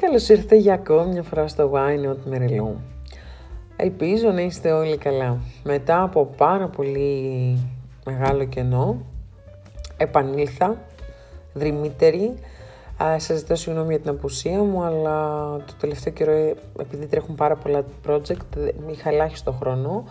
Καλώς ήρθατε για ακόμη μια φορά στο Wine Not Merlot. Ελπίζω να είστε όλοι καλά. Μετά από πάρα πολύ μεγάλο κενό, επανήλθα, δρυμύτερη. Σας ζητώ συγγνώμη για την απουσία μου, αλλά το τελευταίο καιρό, επειδή τρέχουν πάρα πολλά project, είχα ελάχιστο χρόνο.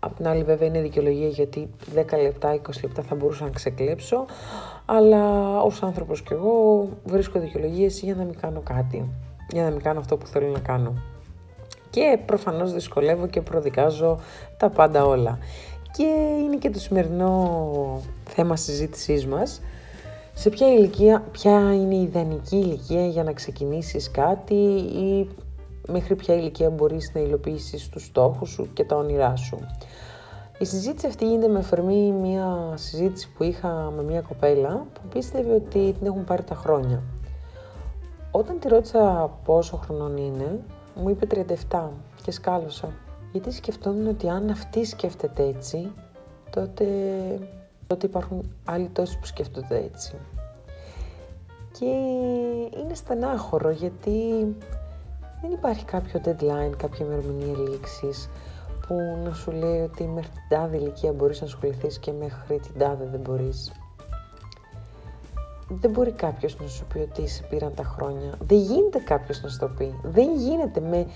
Απ' την άλλη βέβαια είναι δικαιολογία γιατί 10 λεπτά, 20 λεπτά θα μπορούσα να ξεκλέψω, αλλά ως άνθρωπος κι εγώ βρίσκω δικαιολογίες για να μην κάνω κάτι, για να μην κάνω αυτό που θέλω να κάνω. Και προφανώς δυσκολεύω και προδικάζω τα πάντα όλα. Και είναι και το σημερινό θέμα συζήτησής μας. Σε ποια ηλικία, ποια είναι η ιδανική ηλικία για να ξεκινήσεις κάτι ή μέχρι ποια ηλικία μπορείς να υλοποιήσεις τους στόχους σου και τα όνειρά σου. Η συζήτηση αυτή γίνεται με αφορμή μια συζήτηση που είχα με μια κοπέλα που πίστευε ότι την έχουν πάρει τα χρόνια. Όταν τη ρώτησα πόσο χρονών είναι, μου είπε 37 και σκάλωσα. Γιατί σκεφτόμουν ότι αν αυτή σκέφτεται έτσι, τότε, τότε υπάρχουν άλλοι τόσοι που σκέφτονται έτσι. Και είναι στενάχωρο γιατί δεν υπάρχει κάποιο deadline, κάποια ημερομηνία λήξης που να σου λέει ότι μέχρι την τάδε ηλικία μπορείς να ασχοληθείς και μέχρι την τάδε δεν μπορείς. Δεν μπορεί κάποιος να σου πει ότι σε πήραν τα χρόνια. Δεν γίνεται κάποιος να σου το πει. Δεν γίνεται. Με,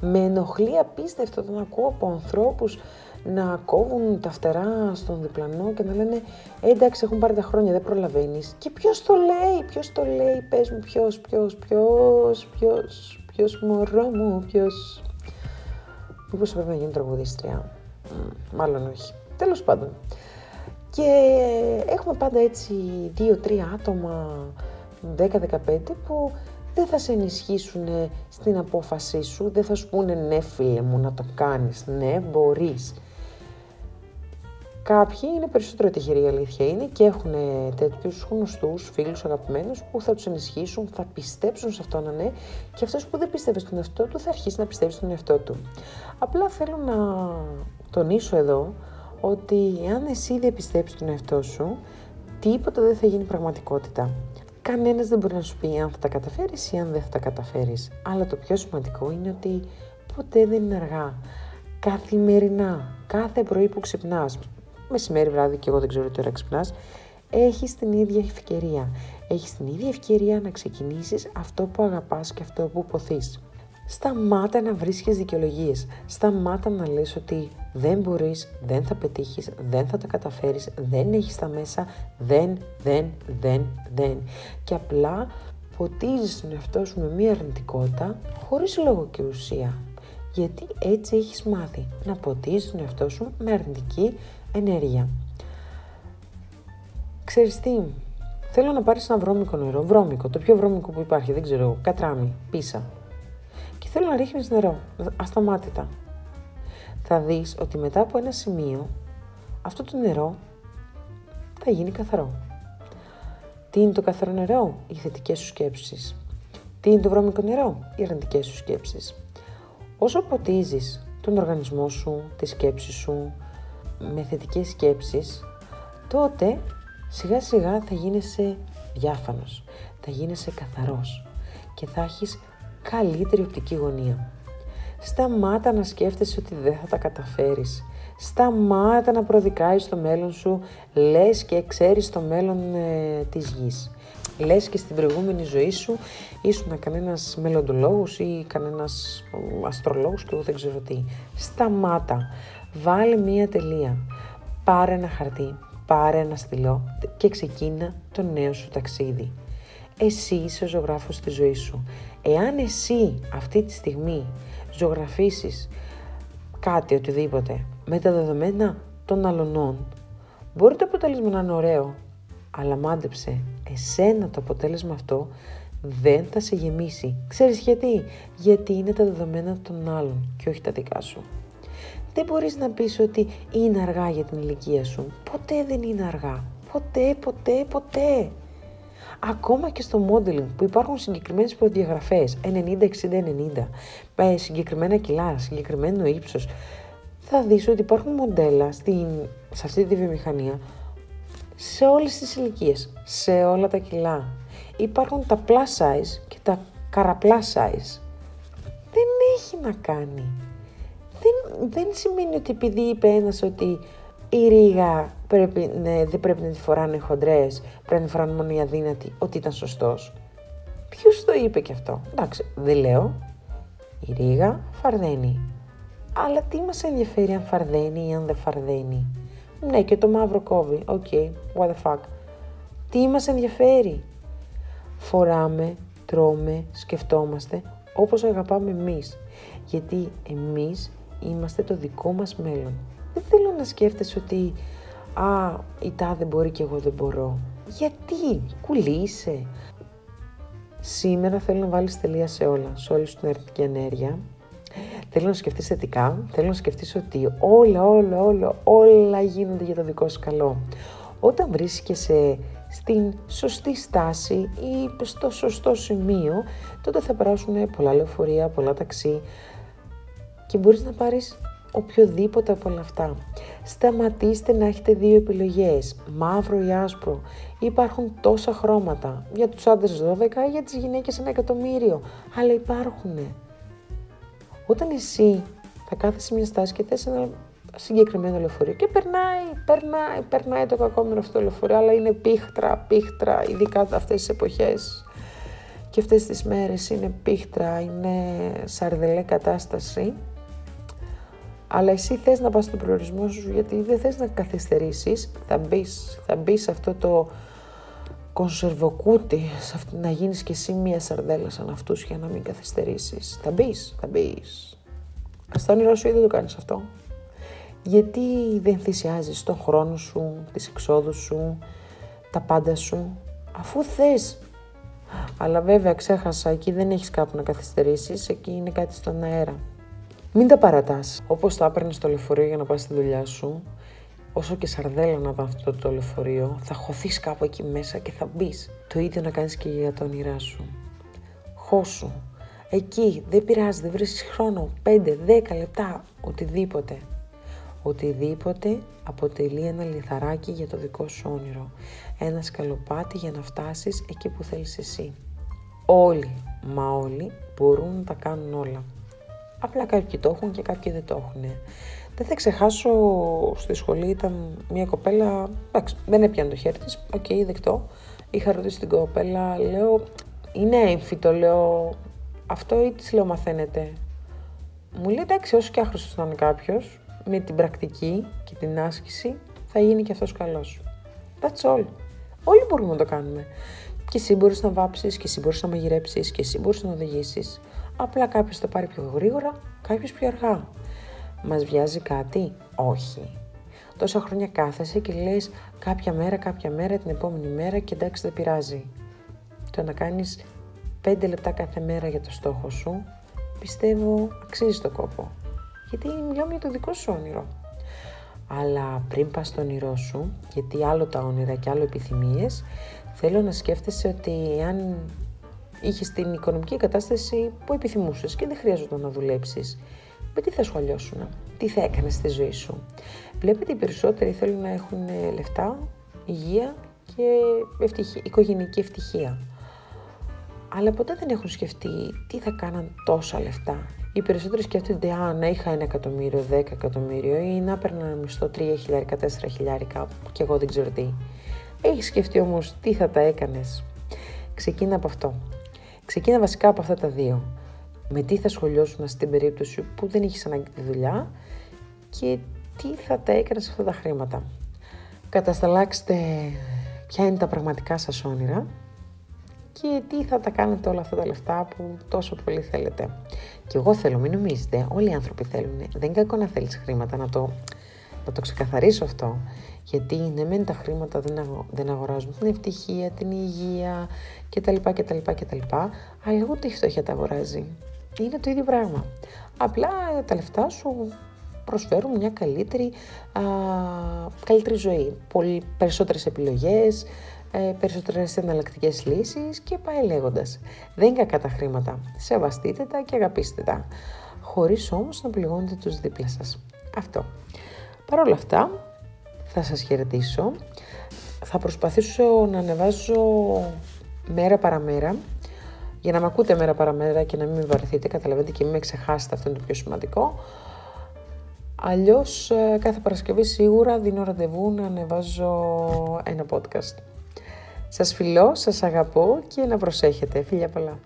με ενοχλεί απίστευτο να ακούω από ανθρώπους να κόβουν τα φτερά στον διπλανό και να λένε ε, εντάξει έχουν πάρει τα χρόνια, δεν προλαβαίνεις. Και ποιος το λέει, ποιος το λέει, πες μου ποιος, ποιος, ποιος, ποιος, ποιος, μωρό μου, ποιο. Μήπως πρέπει να γίνει τραγουδίστρια. Μάλλον όχι. Τέλος πάντων. Και έχουμε πάντα έτσι δύο-τρία άτομα, 10-15 που δεν θα σε ενισχύσουν στην απόφασή σου, δεν θα σου πούνε ναι φίλε μου να το κάνεις, ναι μπορείς. Κάποιοι είναι περισσότερο τυχεροί, η αλήθεια είναι, και έχουν τέτοιους γνωστούς, φίλους, αγαπημένους που θα τους ενισχύσουν, θα πιστέψουν σε αυτό να ναι, και αυτός που δεν πίστευε στον εαυτό του θα αρχίσει να πιστεύει στον εαυτό του. Απλά θέλω να τονίσω εδώ ότι αν εσύ δεν πιστέψεις τον εαυτό σου, τίποτα δεν θα γίνει πραγματικότητα. Κανένας δεν μπορεί να σου πει αν θα τα καταφέρεις ή αν δεν θα τα καταφέρεις. Αλλά το πιο σημαντικό είναι ότι ποτέ δεν είναι αργά. Καθημερινά, κάθε πρωί που ξυπνάς, μεσημέρι, βράδυ και εγώ δεν ξέρω τι ώρα ξυπνάς, έχεις την ίδια ευκαιρία. Έχεις την ίδια ευκαιρία να ξεκινήσεις αυτό που αγαπάς και αυτό που ποθείς. Σταμάτα να βρίσκεις δικαιολογίες. Σταμάτα να λες ότι δεν μπορείς, δεν θα πετύχεις, δεν θα τα καταφέρεις, δεν έχεις τα μέσα, δεν, δεν, δεν, δεν. Και απλά ποτίζεις τον εαυτό σου με μία αρνητικότητα χωρίς λόγο και ουσία. Γιατί έτσι έχεις μάθει να ποτίζεις τον εαυτό σου με αρνητική ενέργεια. Ξέρεις τι, θέλω να πάρεις ένα βρώμικο νερό, βρώμικο, το πιο βρώμικο που υπάρχει, δεν ξέρω, κατράμι, πίσα. Και θέλω να ρίχνεις νερό, ασταμάτητα. Θα δεις ότι μετά από ένα σημείο, αυτό το νερό θα γίνει καθαρό. Τι είναι το καθαρό νερό, οι θετικές σου σκέψεις. Τι είναι το βρώμικο νερό, οι αρνητικές σου σκέψεις. Όσο ποτίζεις τον οργανισμό σου, τη σκέψη σου, με θετικές σκέψεις, τότε σιγά σιγά θα γίνεσαι διάφανος, θα γίνεσαι καθαρός και θα έχεις καλύτερη οπτική γωνία. Σταμάτα να σκέφτεσαι ότι δεν θα τα καταφέρεις. Σταμάτα να προδικάζεις το μέλλον σου, λες και ξέρεις το μέλλον ε, της γης. Λες και στην προηγούμενη ζωή σου ήσουν κανένας μελλοντολόγος ή κανένας αστρολόγος και εγώ δεν ξέρω τι. Σταμάτα. Βάλε μία τελεία. Πάρε ένα χαρτί, πάρε ένα στυλό και ξεκίνα το νέο σου ταξίδι. Εσύ είσαι ο ζωγράφος της ζωής σου. Εάν εσύ αυτή τη στιγμή ζωγραφίσεις κάτι, οτιδήποτε, με τα δεδομένα των αλωνών, μπορεί το αποτέλεσμα να είναι ωραίο, αλλά μάντεψε, εσένα το αποτέλεσμα αυτό δεν θα σε γεμίσει. Ξέρεις γιατί; Γιατί είναι τα δεδομένα των άλλων και όχι τα δικά σου. Δεν μπορείς να πεις ότι είναι αργά για την ηλικία σου. Ποτέ δεν είναι αργά. Ποτέ, ποτέ, ποτέ. Ακόμα και στο modeling που υπάρχουν συγκεκριμένες προδιαγραφές 90-60-90, με συγκεκριμένα κιλά, συγκεκριμένο ύψος, θα δεις ότι υπάρχουν μοντέλα στην, σε αυτή τη βιομηχανία σε όλες τις ηλικίες, σε όλα τα κιλά. Υπάρχουν τα plus size και τα καραπλά size. Δεν έχει να κάνει. Δεν, δεν σημαίνει ότι επειδή είπε ένας ότι η ρίγα πρέπει, ναι, δεν πρέπει να τη φοράνε χοντρές, πρέπει να τη φοράνε μόνο οι αδύνατοι, ότι ήταν σωστός. Ποιος το είπε και αυτό; Εντάξει, δεν λέω. Η ρίγα φαρδένει. Αλλά τι μας ενδιαφέρει αν φαρδαίνει ή αν δεν φαρδαίνει; Ναι, και το μαύρο κόβει. OK, okay, what the fuck. Τι μας ενδιαφέρει; Φοράμε, τρώμε, σκεφτόμαστε όπως αγαπάμε εμείς. Γιατί εμείς είμαστε το δικό μας μέλλον. Δεν θέλω να σκέφτεσαι ότι «Α, η τάδε μπορεί και εγώ δεν μπορώ». Γιατί, κουλή είσαι. Σήμερα θέλω να βάλεις τελεία σε όλα, σε όλη την αρνητική ενέργεια. Θέλω να σκεφτείς θετικά, θέλω να σκεφτείς ότι όλα, όλα, όλα, όλα γίνονται για το δικό σου καλό. Όταν βρίσκεσαι στην σωστή στάση ή στο σωστό σημείο, τότε θα περάσουν πολλά λεωφορεία, πολλά ταξί και μπορείς να πάρεις οποιοδήποτε από όλα αυτά. Σταματήστε να έχετε δύο επιλογές, μαύρο ή άσπρο. Υπάρχουν τόσα χρώματα, για τους άντρες 12, για τις γυναίκες ένα εκατομμύριο, αλλά υπάρχουν. Όταν εσύ θα κάθεσαι σε μια στάση και θες ένα συγκεκριμένο λεωφορείο και περνάει, περνάει, περνάει το κακόμενο αυτό το λεωφορείο, αλλά είναι πίχτρα, πίχτρα, ειδικά αυτές τις εποχές και αυτές τις μέρες είναι πίχτρα, είναι σαρδελέ κατάσταση, αλλά εσύ θες να πας στον προορισμό σου γιατί δεν θες να καθυστερήσεις, θα μπεις, θα μπεις σε αυτό το κονσερβοκούτι, σε αυτή, να γίνεις και εσύ μία σαρδέλα σαν αυτούς για να μην καθυστερήσεις. Θα μπεις, θα μπεις. Στα όνειρά σου ήδη το κάνεις αυτό; Γιατί δεν θυσιάζεις τον χρόνο σου, τις εξόδους σου, τα πάντα σου, αφού θες. Αλλά βέβαια ξέχασα, εκεί δεν έχεις κάπου να καθυστερήσεις, εκεί είναι κάτι στον αέρα. Μην τα παρατάς. Όπως θα έπαιρνες στο λεωφορείο για να πας στη δουλειά σου, όσο και σαρδέλα να δω αυτό το λεωφορείο, θα χωθείς κάπου εκεί μέσα και θα μπεις. Το ίδιο να κάνεις και για τα όνειρά σου. Χώσου. Εκεί δεν πειράζει, δεν βρίσκεις χρόνο. 5, 10 λεπτά, οτιδήποτε. Οτιδήποτε αποτελεί ένα λιθαράκι για το δικό σου όνειρο. Ένα σκαλοπάτι για να φτάσεις εκεί που θέλεις εσύ. Όλοι, μα όλοι, μπορούν να τα κάνουν όλα. Απλά κάποιοι το έχουν και κάποιοι δεν το έχουν. Δεν θα ξεχάσω, στη σχολή ήταν μια κοπέλα, εντάξει, δεν έπιανε το χέρι της, OK, okay, δεκτό. Είχα ρωτήσει την κοπέλα, λέω, είναι έμφυτο, λέω, αυτό ή της λέω μαθαίνεται. Μου λέει, εντάξει, όσο και άχρηστος να είναι κάποιος, με την πρακτική και την άσκηση θα γίνει και αυτός καλός. That's all. Όλοι μπορούμε να το κάνουμε. Και εσύ μπορείς να βάψεις, και εσύ μπορείς να μαγειρέψεις, και εσύ μπορείς να οδηγήσεις. Απλά κάποιος θα πάρει πιο γρήγορα, κάποιος πιο αργά. Μας βιάζει κάτι; Όχι. Τόσα χρόνια κάθεσαι και λες κάποια μέρα, κάποια μέρα, την επόμενη μέρα και εντάξει δεν πειράζει. Το να κάνεις πέντε λεπτά κάθε μέρα για το στόχο σου, πιστεύω αξίζει το κόπο. Γιατί μιλάμε για το δικό σου όνειρο. Αλλά πριν πας στο όνειρό σου, γιατί άλλο τα όνειρα και άλλο επιθυμίες, θέλω να σκέφτεσαι ότι αν είχες την οικονομική κατάσταση που επιθυμούσες και δεν χρειάζονταν να δουλέψεις. Με τι θα σου αλλιώσουν, τι θα έκανες στη ζωή σου; Βλέπετε οι περισσότεροι θέλουν να έχουν λεφτά, υγεία και ευτυχία, οικογενική ευτυχία. Αλλά ποτέ δεν έχουν σκεφτεί τι θα κάναν τόσα λεφτά. Οι περισσότεροι σκέφτονται, α, να είχα ένα εκατομμύριο, δέκα εκατομμύριο ή να έπαιρνα μισθό τρία χιλιάρικα, τέσσερα χιλιάρικα και εγώ δεν ξέρω τι. Έχεις σκεφτεί όμως τι θα τα έκανες. Ξεκίνα από αυτό. Ξεκίνα βασικά από αυτά τα δύο. Με τι θα σχολιώσουν στην περίπτωση που δεν έχει ανάγκη τη δουλειά και τι θα τα έκανες σε αυτά τα χρήματα. Κατασταλάξτε ποια είναι τα πραγματικά σας όνειρα και τι θα τα κάνετε όλα αυτά τα λεφτά που τόσο πολύ θέλετε. Και εγώ θέλω, μην νομίζετε, όλοι οι άνθρωποι θέλουν. Δεν είναι κακό να θέλεις χρήματα, να το, να το ξεκαθαρίσω αυτό. Γιατί ναι, μεν τα χρήματα δεν, αγο, δεν αγοράζουν την ευτυχία, την υγεία κτλ. κτλ, κτλ αλλά ούτε η φτώχεια τα αγοράζει. Είναι το ίδιο πράγμα. Απλά τα λεφτά σου προσφέρουν μια καλύτερη, α, καλύτερη ζωή. Πολύ περισσότερες επιλογές, ε, περισσότερες εναλλακτικές λύσεις και πάει λέγοντας. Δεν είναι κακά τα χρήματα. Σεβαστείτε τα και αγαπήστε τα. Χωρίς όμως να πληγώνετε τους δίπλα σας. Αυτό. Παρ' όλα αυτά, θα σας χαιρετήσω. Θα προσπαθήσω να ανεβάζω μέρα παραμέρα Για να με ακούτε μέρα παραμέρα και να μην με βαρεθείτε, καταλαβαίνετε και μην με ξεχάσετε, αυτό είναι το πιο σημαντικό. Αλλιώς ε, κάθε Παρασκευή σίγουρα δίνω ραντεβού να ανεβάζω ένα podcast. Σας φιλώ, σας αγαπώ και να προσέχετε. Φιλιά πολλά.